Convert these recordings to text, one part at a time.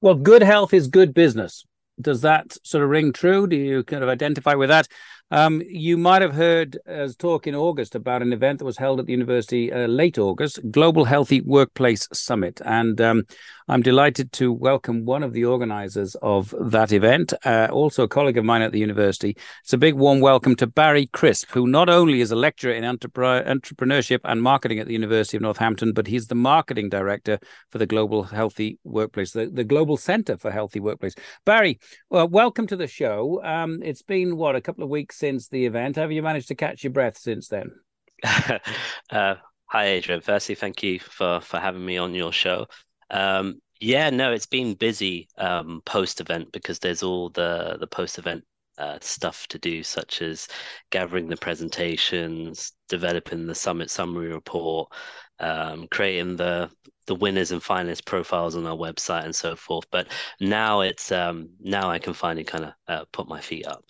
Well, good health is good business. Does that sort of ring true? Do you kind of identify with that? Um, you might have heard us talk in August about an event that was held at the university uh, late August, Global Healthy Workplace Summit. And um, I'm delighted to welcome one of the organizers of that event, uh, also a colleague of mine at the university. It's a big warm welcome to Barry Crisp, who not only is a lecturer in entrepreneurship and marketing at the University of Northampton, but he's the marketing director for the Global Healthy Workplace, the, the Global Center for Healthy Workplace. Barry, well, welcome to the show. Um, it's been, what, a couple of weeks since the event. Have you managed to catch your breath since then? uh, hi, Adrian. Firstly, thank you for for having me on your show. Um, yeah, no, it's been busy um, post event because there's all the the post event uh, stuff to do, such as gathering the presentations, developing the summit summary report, um, creating the the winners and finalists profiles on our website and so forth. But now it's um, now I can finally kind of uh, put my feet up.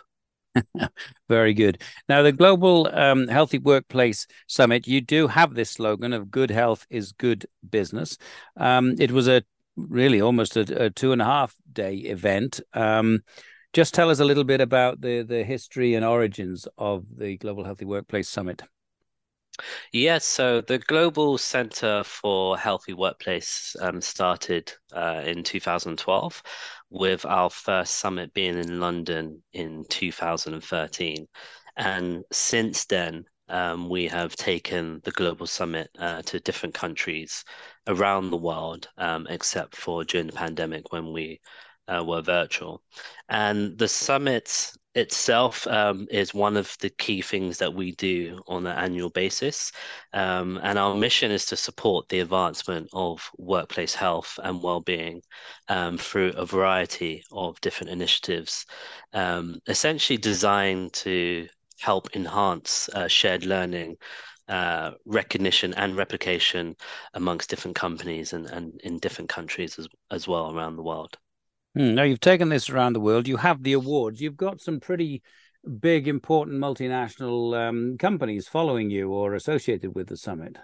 Very good. Now, the Global um, Healthy Workplace Summit, you do have this slogan of good health is good business. Um, it was a really almost a, a, two and a half day event. Um, just tell us a little bit about the, the history and origins of the Global Healthy Workplace Summit. Yes, so the Global Center for Healthy Workplace um, started uh, in 2012 with our first summit being in London in 2013. And since then, um, we have taken the global summit uh, to different countries around the world, um, except for during the pandemic when we uh, were virtual. And the summit itself um, is one of the key things that we do on an annual basis. Um, and our mission is to support the advancement of workplace health and well-being um, through a variety of different initiatives, um, essentially designed to help enhance uh, shared learning uh, recognition and replication amongst different companies and, and in different countries as, as well around the world. Hmm, now you've taken this around the world. You have the awards. You've got some pretty big, important multinational um, companies following you or associated with the summit.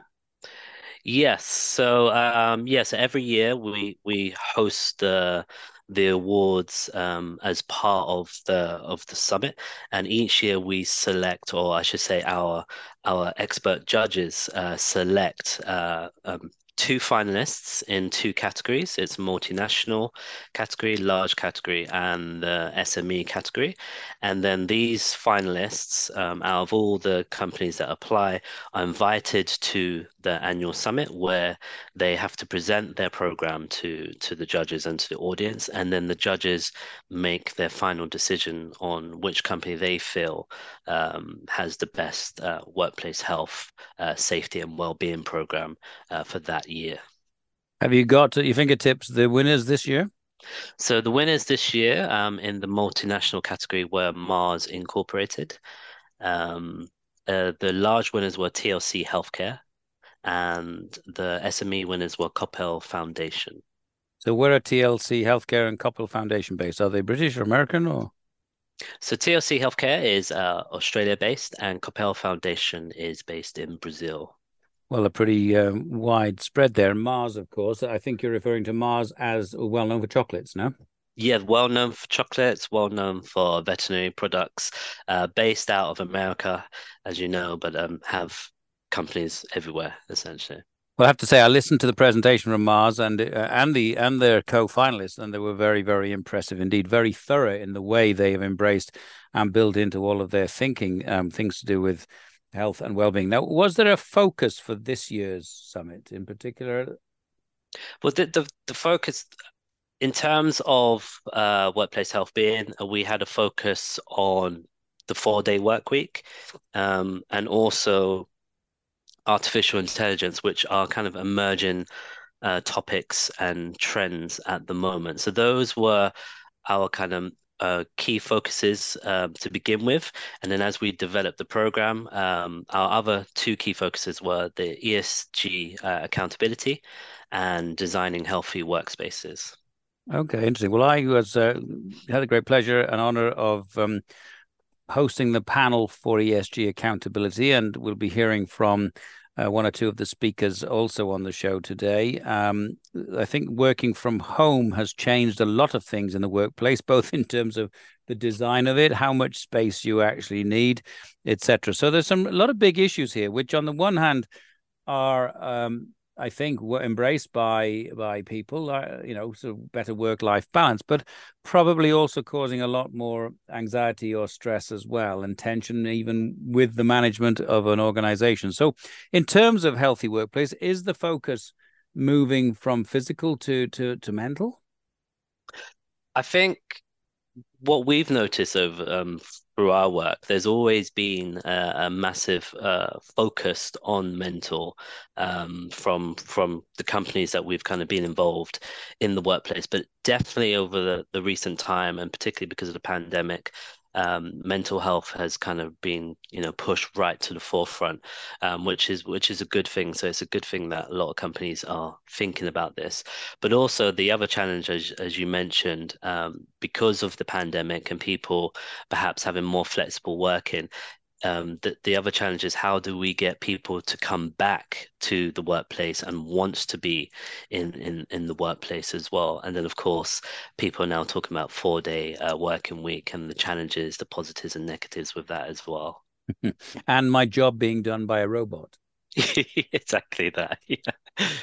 Yes. So um, yes, every year we we host the the awards um, as part of the of the summit, and each year we select, or I should say, our our expert judges uh, select uh, um, two finalists in two categories. It's multinational category, large category, and the SME category. And then these finalists, um, out of all the companies that apply, are invited to the annual summit where they have to present their program to to the judges and to the audience, and then the judges make their final decision on which company they feel um, has the best uh, workplace health, uh, safety, and well-being program uh, for that year. Have you got at your fingertips the winners this year? So the winners this year um, in the multinational category were Mars Incorporated. Um, uh, the large winners were TLC Healthcare, and the SME winners were Coppell Foundation. So where are TLC Healthcare and Coppell Foundation based? Are they British or American or? So TLC Healthcare is uh, Australia based, and Coppell Foundation is based in Brazil. Well, a pretty um, wide spread there. Mars, of course. I think you're referring to Mars as well known for chocolates, no? Yeah, well known for chocolates, well known for veterinary products, uh, based out of America, as you know, but um, have companies everywhere essentially. Well, I have to say, I listened to the presentation from Mars and uh, and the and their co-finalists, and they were very, very impressive indeed. Very thorough in the way they have embraced and built into all of their thinking um, things to do with health and well-being. Now, was there a focus for this year's summit in particular? Well, the the, the focus in terms of uh, workplace health being, we had a focus on the four-day work week, um, and also artificial intelligence, which are kind of emerging uh, topics and trends at the moment. So those were our kind of uh, key focuses um, to begin with. And then as we developed the program, um, our other two key focuses were the ESG uh, accountability and designing healthy workspaces. Okay, interesting. Well, I was uh, had a great pleasure and honor of um, hosting the panel for ESG accountability, and we'll be hearing from uh, one or two of the speakers also on the show today. Um, I think working from home has changed a lot of things in the workplace, both in terms of the design of it, how much space you actually need, etc. So there's some a lot of big issues here, which on the one hand are um, I think were embraced by by people, uh, you know, sort of better work life balance, but probably also causing a lot more anxiety or stress as well, and tension even with the management of an organization. So, in terms of healthy workplace, is the focus moving from physical to to to mental? I think what we've noticed over um, through our work, there's always been a, a massive uh, focus on mental um, from from the companies that we've kind of been involved in the workplace, but definitely over the, the recent time, and particularly because of the pandemic, um, mental health has kind of been you know pushed right to the forefront, um, which is which is a good thing. So it's a good thing that a lot of companies are thinking about this. But also the other challenge, as as you mentioned, um, because of the pandemic and people perhaps having more flexible working, um, the, the other challenge is how do we get people to come back to the workplace and wants to be in, in, in the workplace as well. And then, of course, people are now talking about four day uh, working week and the challenges, the positives and negatives with that as well. and my job being done by a robot. exactly that. Yeah.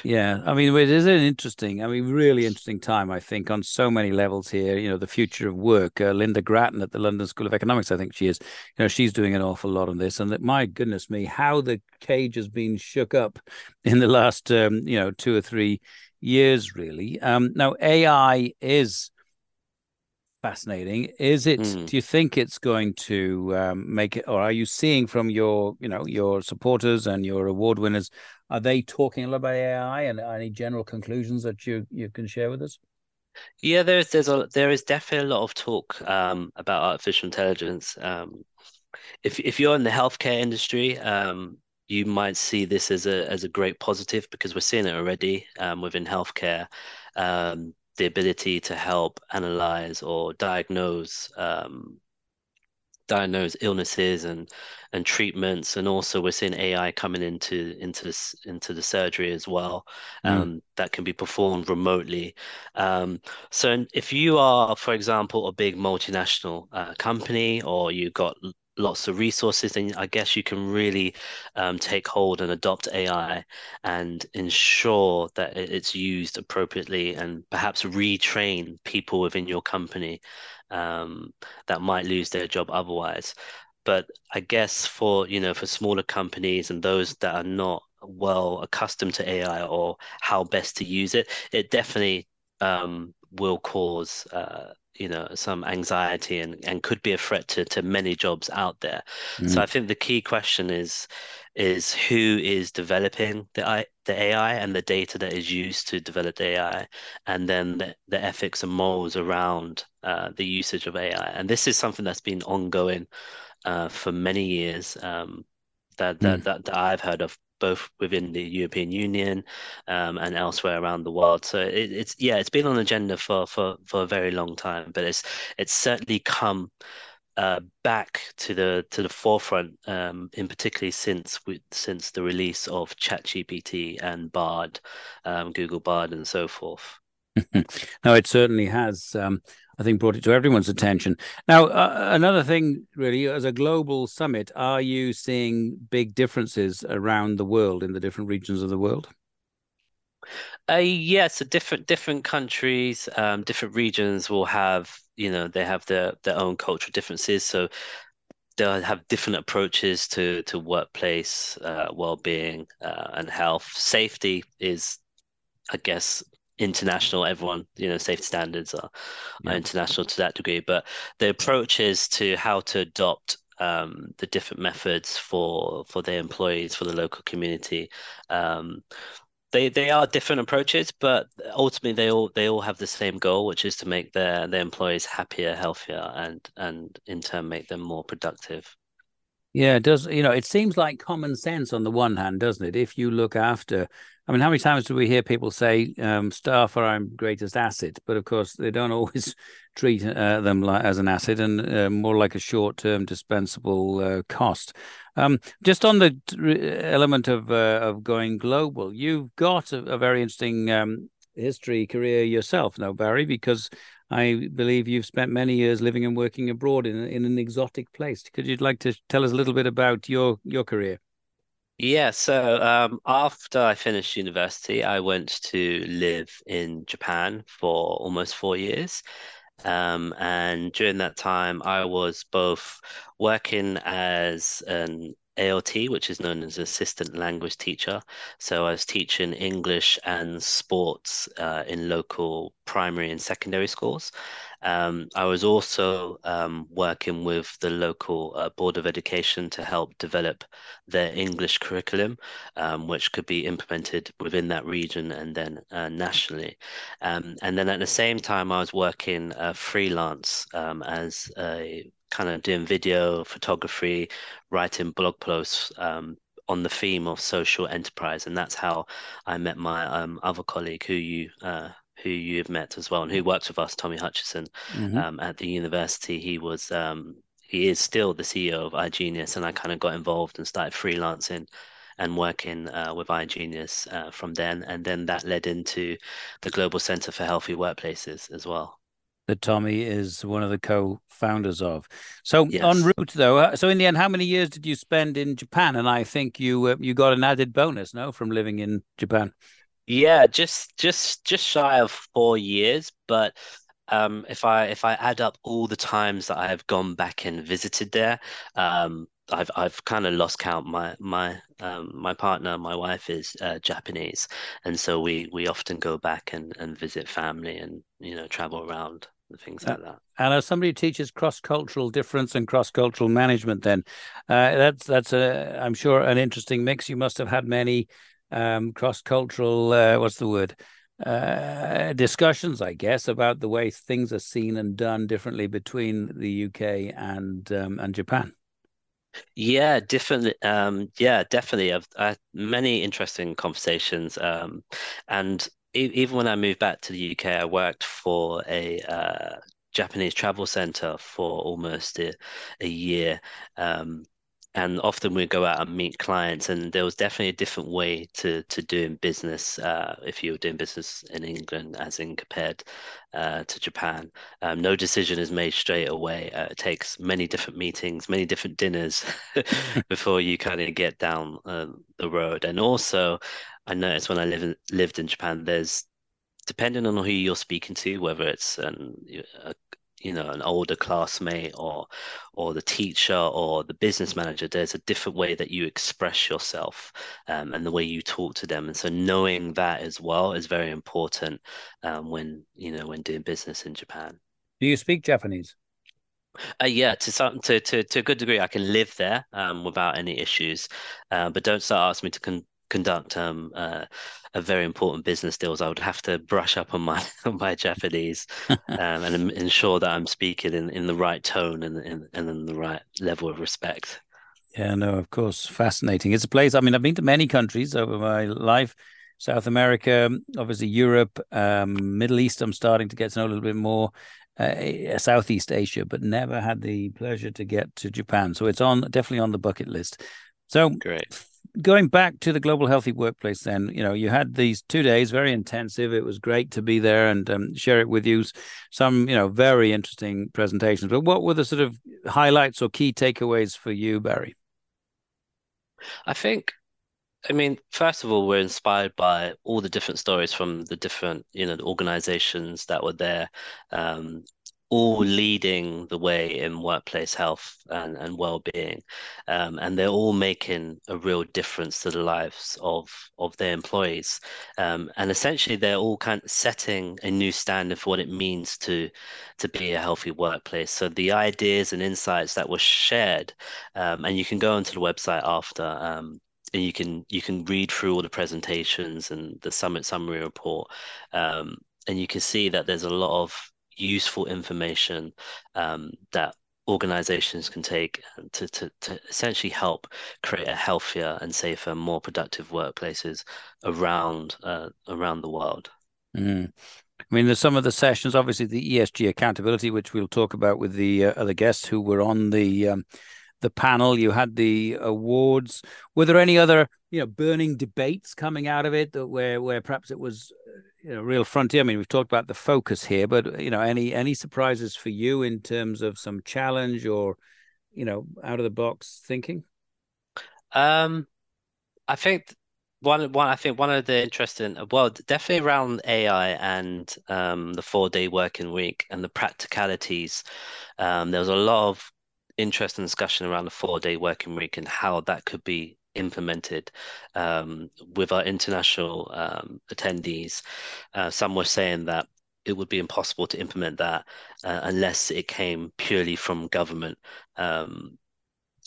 Yeah. I mean, it is an interesting, I mean, really interesting time, I think, on so many levels here. You know, the future of work. Uh, Lynda Gratton at the London School of Economics, I think she is, you know, she's doing an awful lot on this. And that, my goodness me, how the cage has been shook up in the last, um, you know, two or three years, really. Um, now, AI is fascinating. Is it? Mm. Do you think it's going to um, make it, or are you seeing from your, you know, your supporters and your award winners? Are they talking a lot about AI and any general conclusions that you you can share with us? Yeah, there's there's a there is definitely a lot of talk um, about artificial intelligence. Um, if if you're in the healthcare industry, um, you might see this as a as a great positive because we're seeing it already um, within healthcare. Um, the ability to help analyze or diagnose um, diagnose illnesses and and treatments and also we're seeing AI coming into into this into the surgery as well mm. um, that can be performed remotely um, so if you are for example a big multinational uh, company or you've got lots of resources, then I guess you can really um, take hold and adopt AI and ensure that it's used appropriately and perhaps retrain people within your company um, that might lose their job otherwise. But I guess for you know for smaller companies and those that are not well accustomed to AI or how best to use it, it definitely um, will cause uh, you know some anxiety and, and could be a threat to, to many jobs out there mm. so i think the key question is is who is developing the I, the AI and the data that is used to develop the AI, and then the, the ethics and morals around uh, the usage of AI. And this is something that's been ongoing uh, for many years. Um, that, that, mm. that that I've heard of both within the European Union um, and elsewhere around the world. So it, it's yeah, it's been on the agenda for for for a very long time, but it's it's certainly come. Uh, back to the to the forefront, um, in particularly since we, since the release of ChatGPT and Bard, um, Google Bard, and so forth. no, it certainly has. Um, I think brought it to everyone's attention. Now, uh, another thing, really, as a global summit, are you seeing big differences around the world in the different regions of the world? Uh, yeah, so different different countries, um, different regions will have, you know, they have their their own cultural differences. So they'll have different approaches to to workplace uh, well-being uh, and health. Safety is, I guess, international everyone you know safety standards are, yeah. are international to that degree but the approach is to how to adopt um, the different methods for for their employees for the local community um, they they are different approaches but ultimately they all they all have the same goal which is to make their their employees happier healthier and and in turn make them more productive yeah, it does. You know, it seems like common sense on the one hand, doesn't it? If you look after I mean, how many times do we hear people say um, staff are our greatest asset? But of course, they don't always treat uh, them like, as an asset and uh, more like a short term dispensable uh, cost. Um, just on the element of uh, of going global, you've got a, a very interesting um, history career yourself now, Barry, because I believe you've spent many years living and working abroad in in an exotic place. Could you like to tell us a little bit about your your career? Yeah, so um, after I finished university, I went to live in Japan for almost four years. Um, and during that time, I was both working as an ALT, which is known as assistant language teacher. So I was teaching English and sports uh, in local primary and secondary schools. Um, I was also um, working with the local uh, Board of Education to help develop their English curriculum, um, which could be implemented within that region and then uh, nationally. Um, and then at the same time, I was working uh, freelance um, as a kind of doing video photography, writing blog posts um, on the theme of social enterprise, and that's how I met my um, other colleague, who you uh, who you've met as well, and who works with us, Tommy Hutchison, mm-hmm. um, at the university. He was um, he is still the CEO of iGenius, and I kind of got involved and started freelancing and working uh, with iGenius uh, from then, and then that led into the Global Center for Healthy Workplaces as well. That Tommy is one of the co-founders of. So yes. en route, though, uh, so in the end, how many years did you spend in Japan? And I think you uh, you got an added bonus, no, from living in Japan. Yeah, just just just shy of four years, but um, if I if I add up all the times that I have gone back and visited there, um, I've I've kind of lost count. My my um, my partner, my wife is uh, Japanese, and so we we often go back and and visit family and you know travel around things like that. And as somebody who teaches cross cultural difference and cross cultural management, then uh, that's that's a I'm sure an interesting mix. You must have had many um, cross cultural, uh, what's the word? Uh, discussions, I guess, about the way things are seen and done differently between the UK and um, and Japan. Yeah, definitely. Um, yeah, definitely. I've, I had many interesting conversations, um, and even when I moved back to the UK, I worked for a uh, Japanese travel center for almost a, a year. Um, and often we'd go out and meet clients and there was definitely a different way to to doing business uh, if you were doing business in England as in compared uh, to Japan um, no decision is made straight away uh, it takes many different meetings many different dinners before you kind of get down um, the road and also I noticed when I live in, lived in Japan there's depending on who you're speaking to whether it's an, a you know an older classmate or or the teacher or the business manager there's a different way that you express yourself um, and the way you talk to them. And so knowing that as well is very important um, when you know when doing business in japan. Do you speak japanese? Uh, yeah, to some to, to to a good degree, I can live there um, without any issues, uh, but don't start asking me to con- conduct um, uh, a very important business deals, I would have to brush up on my on my Japanese um, and ensure that I'm speaking in, in the right tone and, and and in the right level of respect. Yeah, no, of course, fascinating. It's a place. I mean, I've been to many countries over my life. South America, obviously Europe, um, Middle East. I'm starting to get to know a little bit more. Uh, Southeast Asia, but never had the pleasure to get to Japan. So it's on definitely on the bucket list. So great going back to the global healthy workplace then you know you had these two days very intensive. It was great to be there and um, share it with you. Some you know very interesting presentations. But what were the sort of highlights or key takeaways for you barry? I think I mean, first of all, we're inspired by all the different stories from the different, you know, organizations that were there. Um, all leading the way in workplace health and, and well-being. Um, and they're all making a real difference to the lives of of their employees. Um, and essentially they're all kind of setting a new standard for what it means to to be a healthy workplace. So the ideas and insights that were shared um, and you can go onto the website after um, and you can you can read through all the presentations and the summit summary report um, and you can see that there's a lot of useful information um, that organizations can take to, to, to essentially help create a healthier and safer, more productive workplaces around uh, around the world. Mm. I mean, there's some of the sessions, obviously the ESG accountability, which we'll talk about with the uh, other guests who were on the um, the panel. You had the awards. Were there any other, you know, burning debates coming out of it that where where perhaps it was, you know, real frontier? I mean, we've talked about the focus here, but you know, any any surprises for you in terms of some challenge or, you know, out of the box thinking? Um, I think one one I think one of the interesting well definitely around AI and um, the four day working week and the practicalities. Um, there was a lot of interesting discussion around the four day working week and how that could be implemented um, with our international um, attendees. Uh, some were saying that it would be impossible to implement that uh, unless it came purely from government. Um,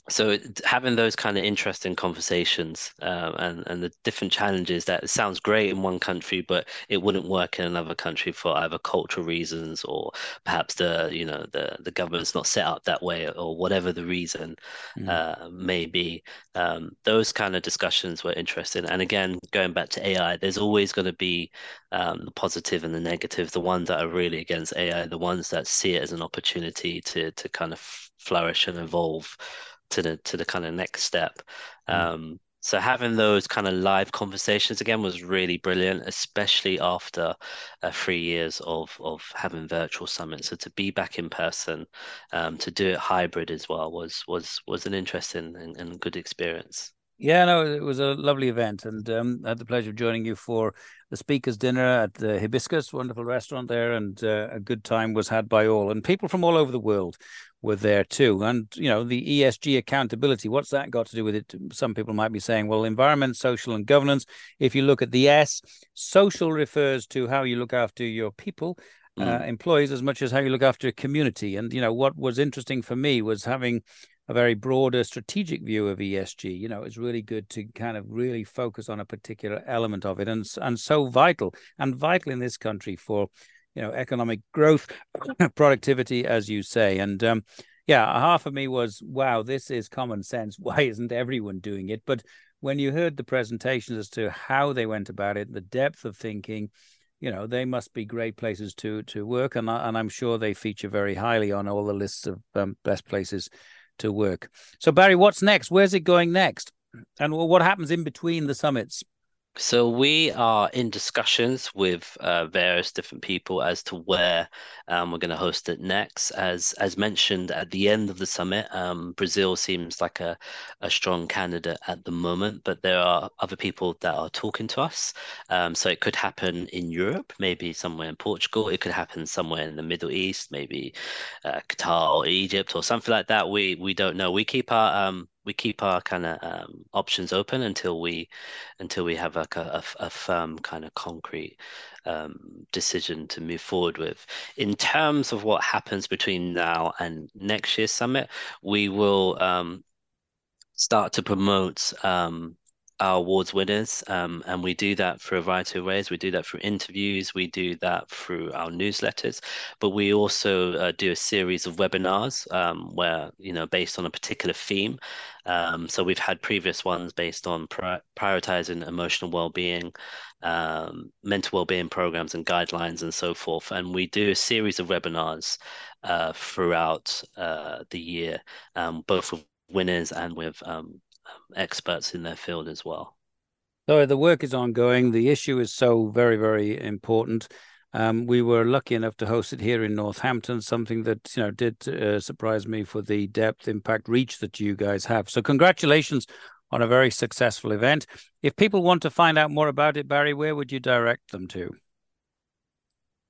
so having those kind of interesting conversations um, and and the different challenges that sounds great in one country but it wouldn't work in another country for either cultural reasons or perhaps the you know the the government's not set up that way or whatever the reason mm. uh, may be. Um, those kind of discussions were interesting. And again going back to AI there's always going to be um, the positive and the negative. The ones that are really against AI the ones that see it as an opportunity to to kind of flourish and evolve to the to the kind of next step. Mm. Um, so having those kind of live conversations again was really brilliant, especially after uh, three years of of having virtual summits. So to be back in person, um, to do it hybrid as well was was was an interesting and, and good experience. Yeah, no, it was a lovely event, and um, I had the pleasure of joining you for the speakers' dinner at the Hibiscus, wonderful restaurant there, and uh, a good time was had by all, and people from all over the world were there too. And you know, the ESG accountability, what's that got to do with it? Some people might be saying, well, environment, social, and governance. If you look at the S, social refers to how you look after your people. Uh, mm. Uh, employees as much as how you look after a community. And you know what was interesting for me was having a very broader strategic view of ESG. You know, it's really good to kind of really focus on a particular element of it, and and so vital and vital in this country for you know economic growth, productivity, as you say, and. Um, yeah, half of me was, wow, this is common sense. Why isn't everyone doing it? But when you heard the presentations as to how they went about it, the depth of thinking, you know, they must be great places to to work, and I, and I'm sure they feature very highly on all the lists of um, best places to work. So, Barry, what's next? Where's it going next? And what happens in between the summits? So we are in discussions with uh, various different people as to where um, we're going to host it next. As as mentioned at the end of the summit, um, Brazil seems like a, a strong candidate at the moment, but there are other people that are talking to us. Um, so it could happen in Europe, maybe somewhere in Portugal. It could happen somewhere in the Middle East, maybe uh, Qatar or Egypt or something like that. We we don't know. We keep our um, we keep our kind of um, options open until we until we have like a, a, a firm kind of concrete um, decision to move forward with. In terms of what happens between now and next year's summit, we will um, start to promote um, our awards winners, um, and we do that for a variety of ways. We do that through interviews, we do that through our newsletters, but we also uh, do a series of webinars um, where you know based on a particular theme. Um, so we've had previous ones based on pri- prioritizing emotional well-being, um, mental well-being programs and guidelines, and so forth. And we do a series of webinars uh, throughout uh, the year, um, both with winners and with um, experts in their field as well. So the work is ongoing. The issue is so very, very important. Um, we were lucky enough to host it here in Northampton, something that you know did uh, surprise me for the depth, impact, reach that you guys have. So congratulations on a very successful event. If people want to find out more about it, Barry, where would you direct them to?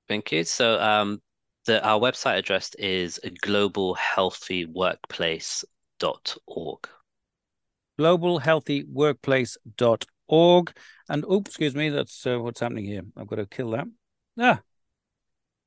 Thank you. So um, the, our website address is globalhealthyworkplace.org globalhealthyworkplace.org. And oh, excuse me, that's uh, what's happening here. I've got to kill that. Ah,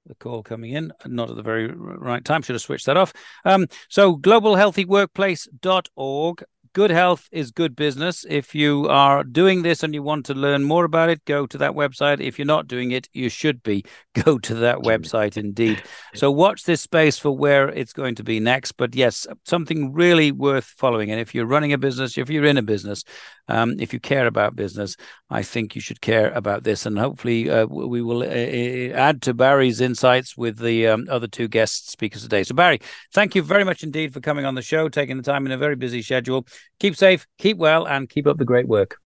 the call coming in, not at the very right time. Should have switched that off. Um, so globalhealthyworkplace.org. good health is good business. If you are doing this and you want to learn more about it, go to that website. If you're not doing it, you should be. Go to that website indeed. So watch this space for where it's going to be next. But yes, something really worth following. And if you're running a business, if you're in a business, um, if you care about business, I think you should care about this. And hopefully, uh, we will uh, uh, add to Barry's insights with the um, other two guest speakers today. So, Barry, thank you very much indeed for coming on the show, taking the time in a very busy schedule. Keep safe, keep well, and keep up the great work.